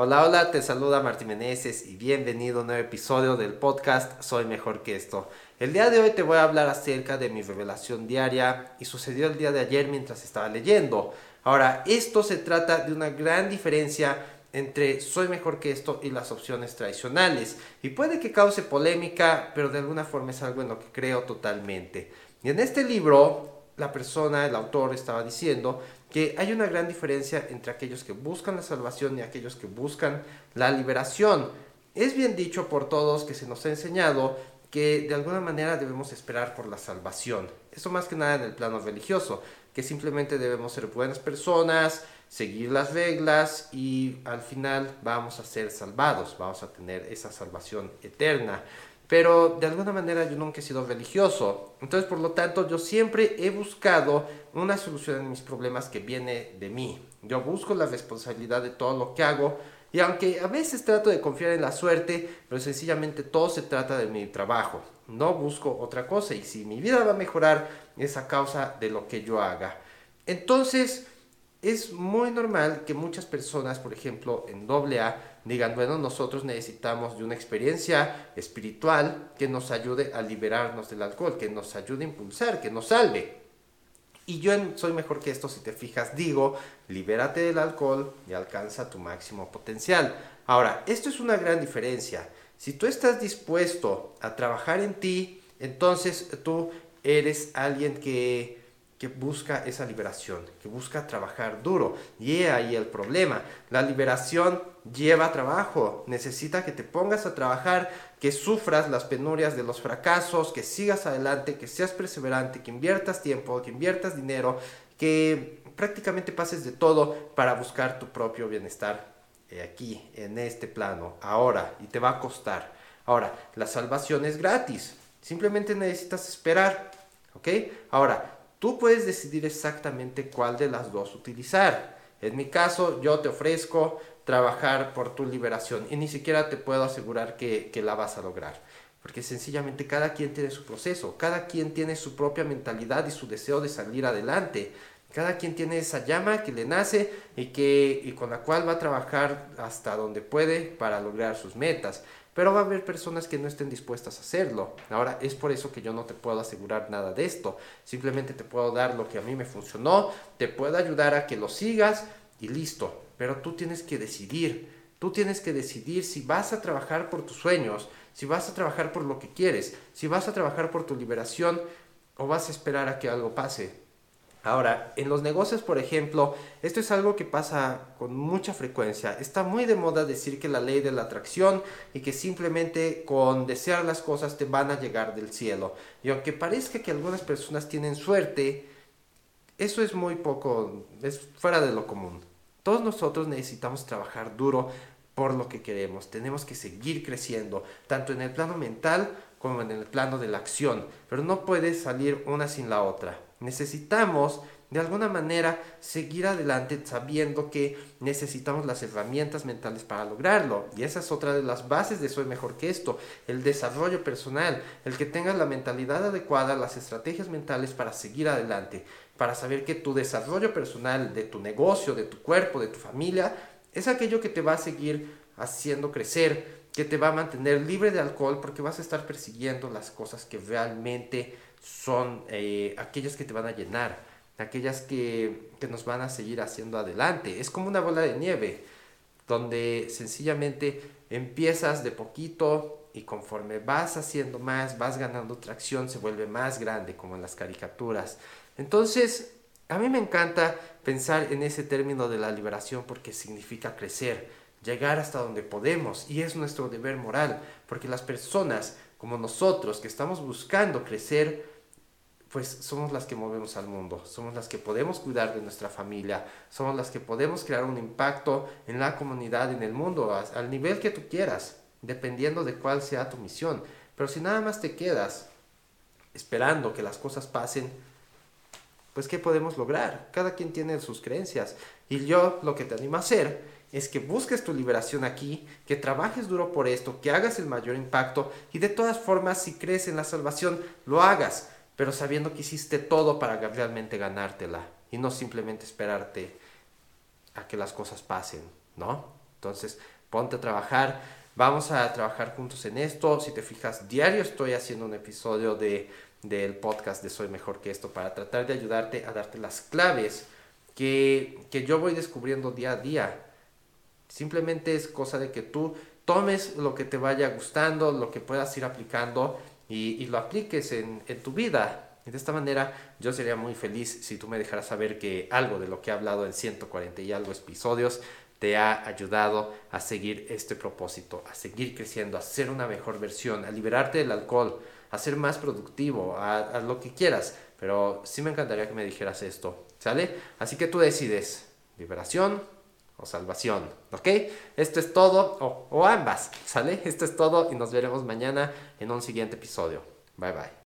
Hola, hola, te saluda Martín Meneses y bienvenido a un nuevo episodio del podcast Soy Mejor que esto. El día de hoy te voy a hablar acerca de mi revelación diaria y sucedió el día de ayer mientras estaba leyendo. Ahora, esto se trata de una gran diferencia entre soy mejor que esto y las opciones tradicionales. Y puede que cause polémica, pero de alguna forma es algo en lo que creo totalmente. Y en este libro, la persona, el autor, estaba diciendo que hay una gran diferencia entre aquellos que buscan la salvación y aquellos que buscan la liberación. Es bien dicho por todos que se nos ha enseñado que de alguna manera debemos esperar por la salvación. Eso más que nada en el plano religioso, que simplemente debemos ser buenas personas, seguir las reglas y al final vamos a ser salvados, vamos a tener esa salvación eterna. Pero de alguna manera yo nunca he sido religioso. Entonces, por lo tanto, yo siempre he buscado una solución a mis problemas que viene de mí. Yo busco la responsabilidad de todo lo que hago. Y aunque a veces trato de confiar en la suerte, pero sencillamente todo se trata de mi trabajo. No busco otra cosa. Y si mi vida va a mejorar, es a causa de lo que yo haga. Entonces, es muy normal que muchas personas, por ejemplo, en AA, digan, bueno, nosotros necesitamos de una experiencia espiritual que nos ayude a liberarnos del alcohol, que nos ayude a impulsar, que nos salve. Y yo soy mejor que esto, si te fijas, digo, libérate del alcohol y alcanza tu máximo potencial. Ahora, esto es una gran diferencia. Si tú estás dispuesto a trabajar en ti, entonces tú eres alguien que que busca esa liberación, que busca trabajar duro. Y ahí el problema. La liberación lleva trabajo, necesita que te pongas a trabajar, que sufras las penurias de los fracasos, que sigas adelante, que seas perseverante, que inviertas tiempo, que inviertas dinero, que prácticamente pases de todo para buscar tu propio bienestar eh, aquí, en este plano, ahora, y te va a costar. Ahora, la salvación es gratis, simplemente necesitas esperar, ¿ok? Ahora, Tú puedes decidir exactamente cuál de las dos utilizar. En mi caso, yo te ofrezco trabajar por tu liberación y ni siquiera te puedo asegurar que, la vas a lograr. Porque sencillamente cada quien tiene su proceso, cada quien tiene su propia mentalidad y su deseo de salir adelante. Cada quien tiene esa llama que le nace y, que, y con la cual va a trabajar hasta donde puede para lograr sus metas pero va a haber personas que no estén dispuestas a hacerlo. Ahora, es por eso que yo no te puedo asegurar nada de esto. Simplemente te puedo dar lo que a mí me funcionó, te puedo ayudar a que lo sigas y listo. Pero tú tienes que decidir. Tú tienes que decidir si vas a trabajar por tus sueños, si vas a trabajar por lo que quieres, si vas a trabajar por tu liberación o vas a esperar a que algo pase. Ahora, en los negocios, por ejemplo, esto es algo que pasa con mucha frecuencia. Está muy de moda decir que la ley de la atracción y que simplemente con desear las cosas te van a llegar del cielo. Y aunque parezca que algunas personas tienen suerte, eso es muy poco, es fuera de lo común. Todos nosotros necesitamos trabajar duro por lo que queremos. Tenemos que seguir creciendo, tanto en el plano mental como en el plano de la acción. Pero no puede salir una sin la otra. Necesitamos de alguna manera seguir adelante sabiendo que necesitamos las herramientas mentales para lograrlo. Y esa es otra de las bases de Soy Mejor que esto, el desarrollo personal, el que tengas la mentalidad adecuada, las estrategias mentales para seguir adelante, para saber que tu desarrollo personal de tu negocio, de tu cuerpo, de tu familia, es aquello que te va a seguir haciendo crecer, que te va a mantener libre de alcohol porque vas a estar persiguiendo las cosas que realmente son eh, aquellas que te van a llenar, aquellas que, que nos van a seguir haciendo adelante. Es como una bola de nieve, donde sencillamente empiezas de poquito y conforme vas haciendo más, vas ganando tracción, se vuelve más grande, como en las caricaturas. Entonces, a mí me encanta pensar en ese término de la liberación porque significa crecer, llegar hasta donde podemos y es nuestro deber moral, porque las personas como nosotros que estamos buscando crecer, pues somos las que movemos al mundo, somos las que podemos cuidar de nuestra familia, somos las que podemos crear un impacto en la comunidad, en el mundo, al nivel que tú quieras, dependiendo de cuál sea tu misión. Pero si nada más te quedas esperando que las cosas pasen, pues ¿qué podemos lograr? Cada quien tiene sus creencias. Y yo lo que te animo a hacer es que busques tu liberación aquí, que trabajes duro por esto, que hagas el mayor impacto y de todas formas si crees en la salvación, lo hagas pero sabiendo que hiciste todo para realmente ganártela y no simplemente esperarte a que las cosas pasen, ¿no? Entonces, ponte a trabajar, vamos a trabajar juntos en esto. Si te fijas, diario estoy haciendo un episodio de, del podcast de Soy Mejor que esto para tratar de ayudarte a darte las claves que, que yo voy descubriendo día a día. Simplemente es cosa de que tú tomes lo que te vaya gustando, lo que puedas ir aplicando y, y lo apliques en, en tu vida. De esta manera yo sería muy feliz si tú me dejaras saber que algo de lo que he hablado en 140 y algo episodios te ha ayudado a seguir este propósito, a seguir creciendo, a ser una mejor versión, a liberarte del alcohol, a ser más productivo, a, a lo que quieras. Pero sí me encantaría que me dijeras esto, ¿sale? Así que tú decides, liberación o salvación, ¿ok? Esto es todo, o, o ambas, ¿sale? Esto es todo y nos veremos mañana en un siguiente episodio. Bye bye.